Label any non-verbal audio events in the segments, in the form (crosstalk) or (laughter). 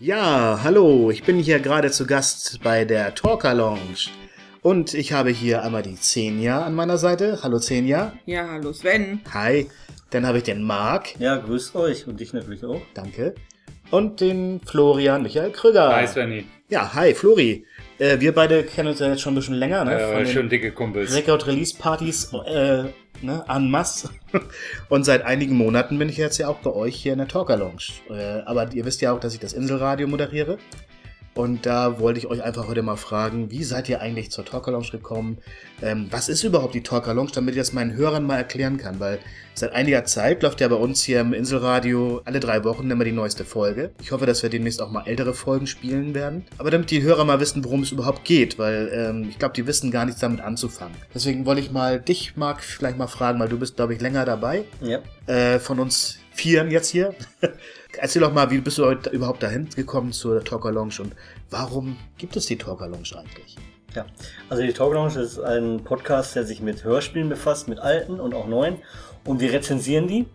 Ja, hallo, ich bin hier gerade zu Gast bei der Talker Lounge. Und ich habe hier einmal die Xenia an meiner Seite. Hallo Xenia. Ja, hallo Sven. Hi. Dann habe ich den Marc. Ja, grüßt euch und dich natürlich auch. Danke. Und den Florian Michael Krüger. Hi Svenny. Ja, hi Flori. Äh, wir beide kennen uns ja jetzt schon ein bisschen länger, ne? Äh, schon dicke Kumpels. Record-Release-Partys äh, ne, en masse. (laughs) Und seit einigen Monaten bin ich jetzt ja auch bei euch hier in der Talker Lounge. Äh, aber ihr wisst ja auch, dass ich das Inselradio moderiere. Und da wollte ich euch einfach heute mal fragen, wie seid ihr eigentlich zur Talker Lounge gekommen? Ähm, was ist überhaupt die Talker Lounge, damit ich das meinen Hörern mal erklären kann? Weil seit einiger Zeit läuft ja bei uns hier im Inselradio alle drei Wochen immer die neueste Folge. Ich hoffe, dass wir demnächst auch mal ältere Folgen spielen werden. Aber damit die Hörer mal wissen, worum es überhaupt geht, weil ähm, ich glaube, die wissen gar nichts damit anzufangen. Deswegen wollte ich mal dich, Marc, vielleicht mal fragen, weil du bist, glaube ich, länger dabei. Ja. Äh, von uns Vieren jetzt hier. (laughs) Erzähl doch mal, wie bist du heute überhaupt dahin gekommen zur Talker Lounge und warum gibt es die Talker Lounge eigentlich? Ja, also die Talk Lounge ist ein Podcast, der sich mit Hörspielen befasst, mit alten und auch neuen. Und wir rezensieren die.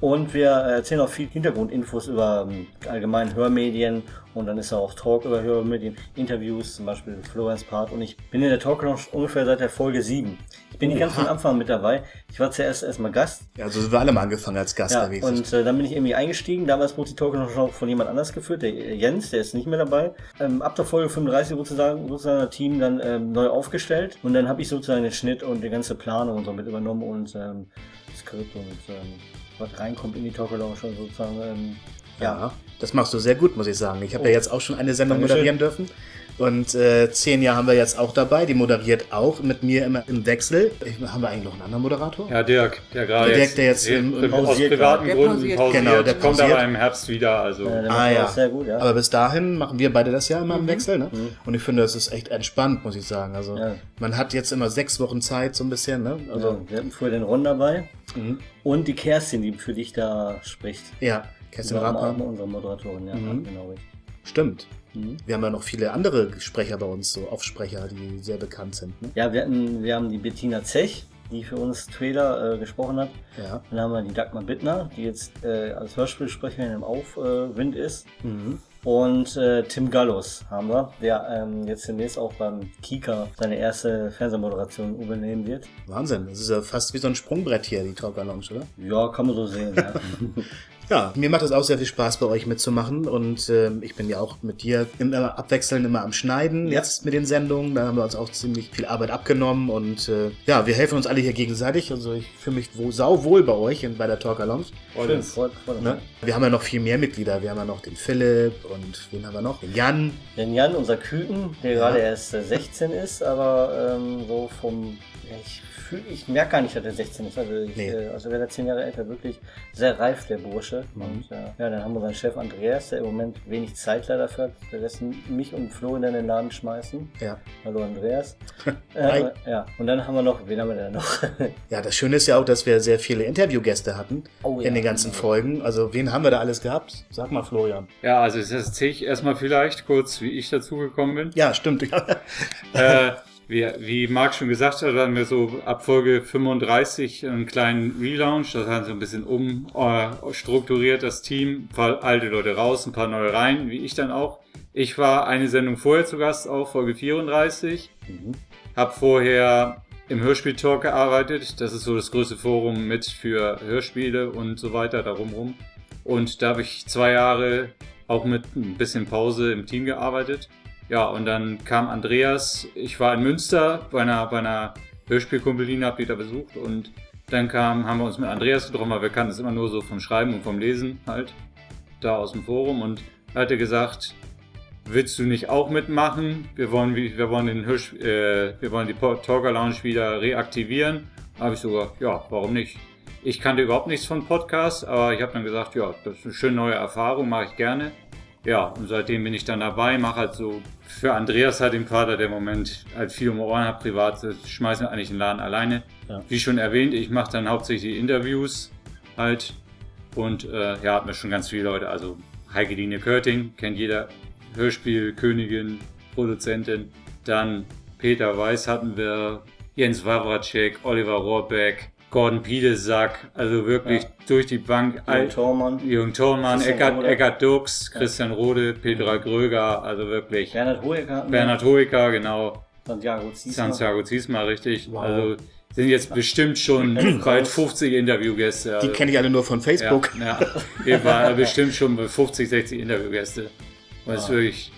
Und wir erzählen auch viel Hintergrundinfos über ähm, allgemein Hörmedien und dann ist da auch Talk über Hörmedien, Interviews, zum Beispiel Florence Part. Und ich bin in der Talk Lounge ungefähr seit der Folge 7. Ich bin nicht ganz von Anfang mit dabei. Ich war zuerst erstmal Gast. Ja, also sind wir alle mal angefangen als Gast Ja, gewesen. und äh, dann bin ich irgendwie eingestiegen. Damals wurde die Talk Lounge noch von jemand anders geführt, der äh, Jens, der ist nicht mehr dabei. Ähm, ab der Folge 35 wurde sozusagen, sozusagen das Team dann ähm, neu aufgestellt. Und dann habe ich sozusagen den Schnitt und die ganze Planung und so mit übernommen und ähm, Skript und ähm, was reinkommt in die Talk Lounge und sozusagen. Ähm, ja, das machst du sehr gut, muss ich sagen. Ich habe ja Oh. jetzt auch schon eine Sendung Dankeschön. moderieren dürfen. Und äh, zehn Jahre haben wir jetzt auch dabei. Die moderiert auch mit mir immer im Wechsel. Ich, haben wir eigentlich noch einen anderen Moderator? Ja, Dirk, der gerade Der Dirk, jetzt, der jetzt im- im aus privaten. Gründen Der pausiert. pausiert, Genau, der kommt pausiert. aber im Herbst wieder. Also der Ah, ja. sehr gut, ja. Aber bis dahin machen wir beide das ja immer im Mhm. Wechsel. Ne? Mhm. Und ich finde, das ist echt entspannt, muss ich sagen. Also Ja. man hat jetzt immer sechs Wochen Zeit, so ein bisschen. Ne? Also, Also, wir hatten früher den Ron dabei mhm. und die Kerstin, die für dich da spricht. ja, Kerstin mal Unsere Moderatorin, ja, Mhm. genau. Stimmt. Mhm. Wir haben ja noch viele andere Sprecher bei uns, so Aufsprecher, die sehr bekannt sind. Ne? Ja, wir hatten, wir haben die Bettina Zech, die für uns Trailer äh, gesprochen hat. Ja. Dann haben wir die Dagmar Bittner, die jetzt äh, als Hörspielsprecherin im Aufwind ist. Mhm. Und äh, Tim Gallus haben wir, der ähm, jetzt demnächst auch beim Kika seine erste Fernsehmoderation übernehmen wird. Wahnsinn. Das ist ja fast wie so ein Sprungbrett hier, die Talker Lounge, oder? Ja, kann man so sehen. Ja. (laughs) Ja, mir macht es auch sehr viel Spaß, bei euch mitzumachen. Und ähm, ich bin ja auch mit dir immer abwechselnd immer am Schneiden jetzt mit den Sendungen. Da haben wir uns auch ziemlich viel Arbeit abgenommen. Und äh, ja, wir helfen uns alle hier gegenseitig. Also ich fühle mich wo, sauwohl bei euch und bei der Lounge. freut Schön, freut, freut uns. Ne? Wir haben ja noch viel mehr Mitglieder. Wir haben ja noch den Philipp und wen haben wir noch? Den Jan. Den Jan, unser Küken, der Ja. gerade erst äh, 16 ist, aber ähm, so vom. Ja, ich fühl, ich merke gar nicht, dass er 16 ist. Also, ich, Nee. äh, also wäre er 10 Jahre älter, wirklich sehr reif, der Bursche. Mhm. Und ja, dann haben wir seinen Chef Andreas, der im Moment wenig Zeit leider für hat. Der lässt mich und Flo in den Laden schmeißen. Ja. Hallo Andreas. (laughs) Hi. äh, ja, und dann haben wir noch, wen haben wir denn noch? (laughs) Ja, das Schöne ist ja auch, dass wir sehr viele Interviewgäste hatten Oh in den ganzen Folgen. Also wen haben wir da alles gehabt? Sag mal, Florian. Ja, also das erzähle ich erstmal vielleicht kurz, wie ich dazugekommen bin. Ja, stimmt. äh, (laughs) wie, wie Marc schon gesagt hat, hatten wir so ab Folge 35 einen kleinen Relaunch. Das hat so ein bisschen umstrukturiert, das Team. Ein paar alte Leute raus, ein paar neue rein, wie ich dann auch. Ich war eine Sendung vorher zu Gast, auch Folge 34. Mhm. Hab vorher im Hörspiel-Talk gearbeitet. Das ist so das größte Forum mit für Hörspiele und so weiter darum rum. Und da habe ich zwei Jahre auch mit ein bisschen Pause im Team gearbeitet. Ja, und dann kam Andreas. Ich war in Münster bei einer, bei einer Hörspielkumpeline, hab die da besucht. Und dann kam, haben wir uns mit Andreas getroffen, weil wir kannten es immer nur so vom Schreiben und vom Lesen halt. Da aus dem Forum. Und er hatte gesagt, willst du nicht auch mitmachen? Wir wollen, wir wollen den Hirsch, äh, wir wollen die Talker Lounge wieder reaktivieren. Habe ich sogar, ja, warum nicht? Ich kannte überhaupt nichts von Podcasts, aber ich habe dann gesagt, ja, das ist eine schöne neue Erfahrung, mache ich gerne. Ja, und seitdem bin ich dann dabei, mache halt so für Andreas halt den Vater, der im Moment halt viel um Ohren hat, privat, schmeißen wir eigentlich den Laden alleine. Ja. Wie schon erwähnt, ich mache dann hauptsächlich die Interviews halt und äh, ja, hat mir schon ganz viele Leute, also Heike Linie Körting, kennt jeder, Hörspielkönigin, Produzentin. Dann Peter Weiß hatten wir, Jens Wawracek, Oliver Rohrbeck, Gordon Piedesack, also wirklich Ja. durch die Bank. Jürgen Thormann, Jürgen Thormann, Eckart. Eckart Dux, Christian Rode, Petra Gröger, also wirklich. Bernhard Hoeker, wir, Bernhard Hoeker, genau. Santiago Ziesmer. Santiago Ziesma, richtig. Wow. Also sind jetzt bestimmt schon (clears throat) bald Kraus. 50 Interviewgäste. Die Also, kenne ich alle nur von Facebook. Ja, ja. Wir waren bestimmt schon bei 50, 60 Interviewgäste. Und es Ah. wirklich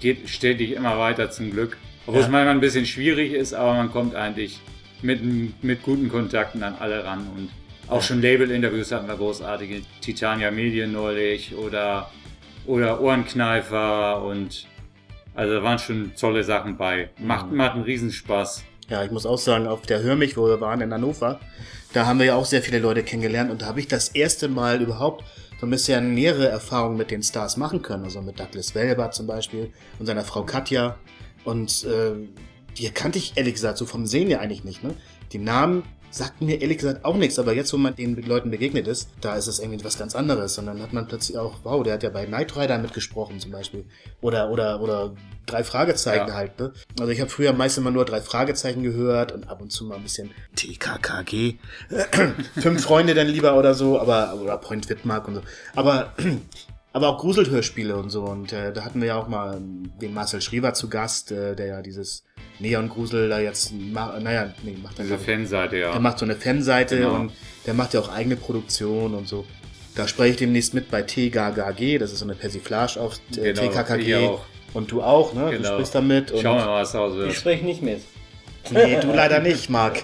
geht stetig immer weiter zum Glück. Obwohl Ja. es manchmal ein bisschen schwierig ist, aber man kommt eigentlich mit, mit guten Kontakten an alle ran. Und auch schon Label-Interviews hatten wir großartige. Titania Medien neulich oder, oder Ohrenkneifer und also da waren schon tolle Sachen bei. Macht, Mhm. macht einen Riesenspaß. Ja, ich muss auch sagen, auf der Hör mich, wo wir waren in Hannover, da haben wir ja auch sehr viele Leute kennengelernt und da habe ich das erste Mal überhaupt so ein bisschen nähere Erfahrungen mit den Stars machen können. Also mit Douglas Welber zum Beispiel und seiner Frau Katja. Und äh, die kannte ich ehrlich gesagt so vom Sehen ja eigentlich nicht. Ne? Die Namen sagten mir ehrlich gesagt auch nichts, aber jetzt, wo man den Leuten begegnet ist, da ist es irgendwie was ganz anderes. Und dann hat man plötzlich auch, wow, der hat ja bei Knight Rider mitgesprochen zum Beispiel. Oder, oder, oder drei Fragezeichen Ja. halt. Ne? Also ich habe früher meist immer nur drei Fragezeichen gehört und ab und zu mal ein bisschen TKKG. (clears throat) Fünf Freunde dann lieber oder so, aber, oder Point Wittmark und so. Aber, (clears throat) aber auch Gruselhörspiele und so. Und äh, da hatten wir ja auch mal den Marcel Schriever zu Gast, äh, der ja dieses Neon-Grusel da jetzt, naja, nee, macht er Diese ich, Fanseite, ja. der macht so eine Fanseite Genau. und der macht ja auch eigene Produktion und so. Da spreche ich demnächst mit bei TGAG, das ist so eine Persiflage auf äh, Genau, ich TKKG. auch. Und du auch, ne? Du Genau. sprichst da mit. Und Schauen wir mal, was Ich wird. spreche nicht mit. Nee, du leider nicht, (laughs) Marc.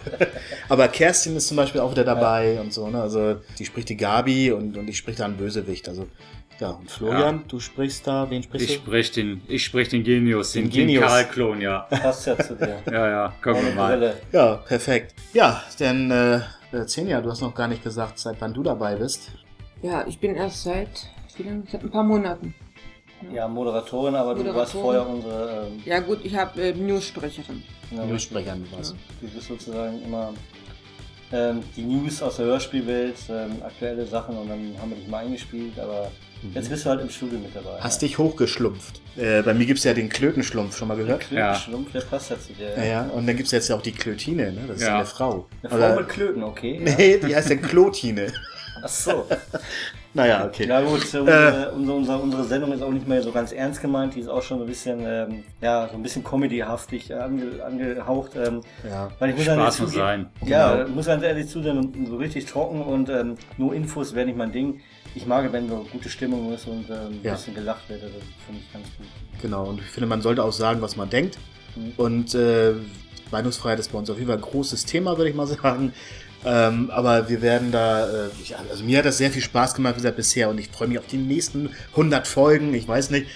Aber Kerstin ist zum Beispiel auch wieder dabei und so, ne? Also die spricht die Gabi und, und ich sprich da einen Bösewicht. Also, ja, und Florian, du sprichst da, wen sprichst Ich du? spreche den, ich sprech den Genius, den, Den den, Genius. Karl-Klon, ja. Passt ja zu dir. Ja, ja, gucken wir mal. Brille. Ja, perfekt. Ja, denn äh, äh, Xenia, du hast noch gar nicht gesagt, seit wann du dabei bist. Ja, ich bin erst seit, wie lange? Seit ein paar Monaten. Ja, Moderatorin, aber du warst Moderatorin. vorher unsere. Ähm, Ja gut, ich habe äh, News-Sprecherin. genau, Newssprechern was. Du bist sozusagen immer ähm, die News aus der Hörspielwelt, ähm, aktuelle Sachen und dann haben wir dich mal eingespielt, aber jetzt bist du halt im Studio mit dabei. Mhm. Hast dich hochgeschlumpft. Äh, bei mir gibt's ja den Klötenschlumpf, schon mal gehört? Ja. Ja. Schlumpf, der passt ja zu dir. Ja, ja. Und dann gibt's jetzt ja auch die Klötine, ne? Das ist ja Ja. eine Frau. Eine Frau Oder- mit Klöten, okay. (laughs) Ja. Nee, die heißt ja Klotine. Ach so. (laughs) Naja, okay. Na gut, unsere, unsere, unsere, unsere Sendung ist auch nicht mehr so ganz ernst gemeint. Die ist auch schon so ein bisschen, ähm, ja, so ein bisschen comedyhaftig ange, angehaucht. Ähm, Ja. weil ich muss Spaß ganz muss ehrlich sein. Ja, Genau. muss ganz ehrlich zugeben, so richtig trocken und ähm, nur Infos wäre nicht mein Ding. Ich mag, wenn so gute Stimmung ist und ähm, ein Ja. bisschen gelacht wird. Das finde ich ganz gut. Genau, und ich finde, man sollte auch sagen, was man denkt. Mhm. Und äh, Meinungsfreiheit ist bei uns auf jeden Fall ein großes Thema, würde ich mal sagen. Ähm, aber wir werden da, äh, ich, also mir hat das sehr viel Spaß gemacht, wie gesagt, bisher und ich freue mich auf die nächsten 100 Folgen, ich weiß nicht.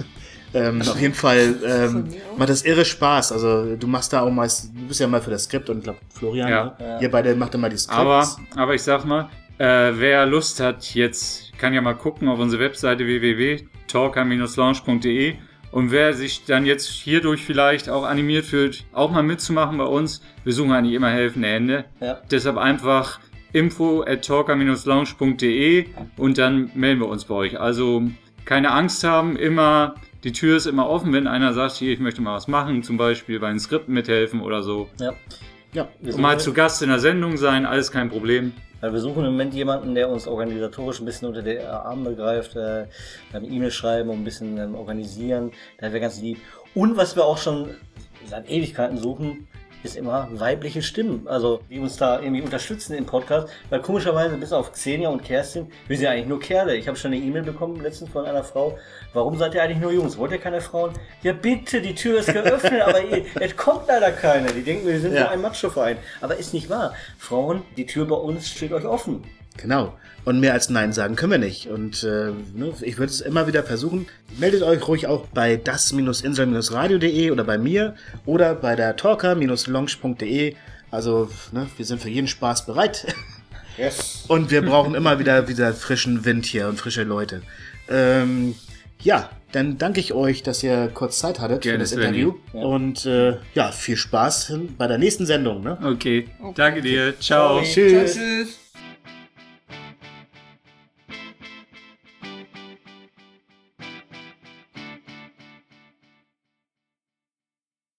(laughs) ähm, auf jeden Fall ähm, macht das irre Spaß. Also du machst da auch meist, du bist ja mal für das Skript und ich glaube Florian, Ja. ne? Ihr beide macht immer die Skripts. Aber, aber ich sag mal, äh, wer Lust hat, jetzt kann ja mal gucken auf unsere Webseite www.talker-lounge.de und wer sich dann jetzt hierdurch vielleicht auch animiert fühlt, auch mal mitzumachen bei uns, wir suchen eigentlich immer helfende Hände. Ja. Deshalb einfach info at talker-lounge.de und dann melden wir uns bei euch. Also keine Angst haben, immer, die Tür ist immer offen, wenn einer sagt, hier, ich möchte mal was machen, zum Beispiel bei den Skripten mithelfen oder so. Ja. ja, mal zu Gast in der Sendung sein, alles kein Problem. Weil wir suchen im Moment jemanden, der uns organisatorisch ein bisschen unter die Arme greift, äh, dann E-Mail schreiben und ein bisschen ähm, organisieren. Da wäre ganz lieb. Und was wir auch schon seit Ewigkeiten suchen, ist immer weibliche Stimmen. Also, die uns da irgendwie unterstützen im Podcast. Weil komischerweise, bis auf Xenia und Kerstin, wir sind ja eigentlich nur Kerle. Ich habe schon eine E-Mail bekommen letztens von einer Frau. Warum seid ihr eigentlich nur Jungs? Wollt ihr keine Frauen? Ja, bitte, die Tür ist geöffnet, aber (laughs) es kommt leider keine. Die denken, wir sind Ja. so ein Macho-Verein. Aber ist nicht wahr. Frauen, die Tür bei uns steht euch offen. Genau. Und mehr als Nein sagen können wir nicht. Und äh, ne, ich würde es immer wieder versuchen. Meldet euch ruhig auch bei das-insel-radio.de oder bei mir oder bei der talker-lounge.de. Also, ne, wir sind für jeden Spaß bereit. (laughs) Yes. Und wir brauchen immer wieder, wieder frischen Wind hier und frische Leute. Ähm, ja, dann danke ich euch, dass ihr kurz Zeit hattet Gerne, für das. Interview. Ja. Und äh, ja, viel Spaß bei der nächsten Sendung. Ne? Okay, danke dir. Ciao. Sorry. Tschüss. Tschüss.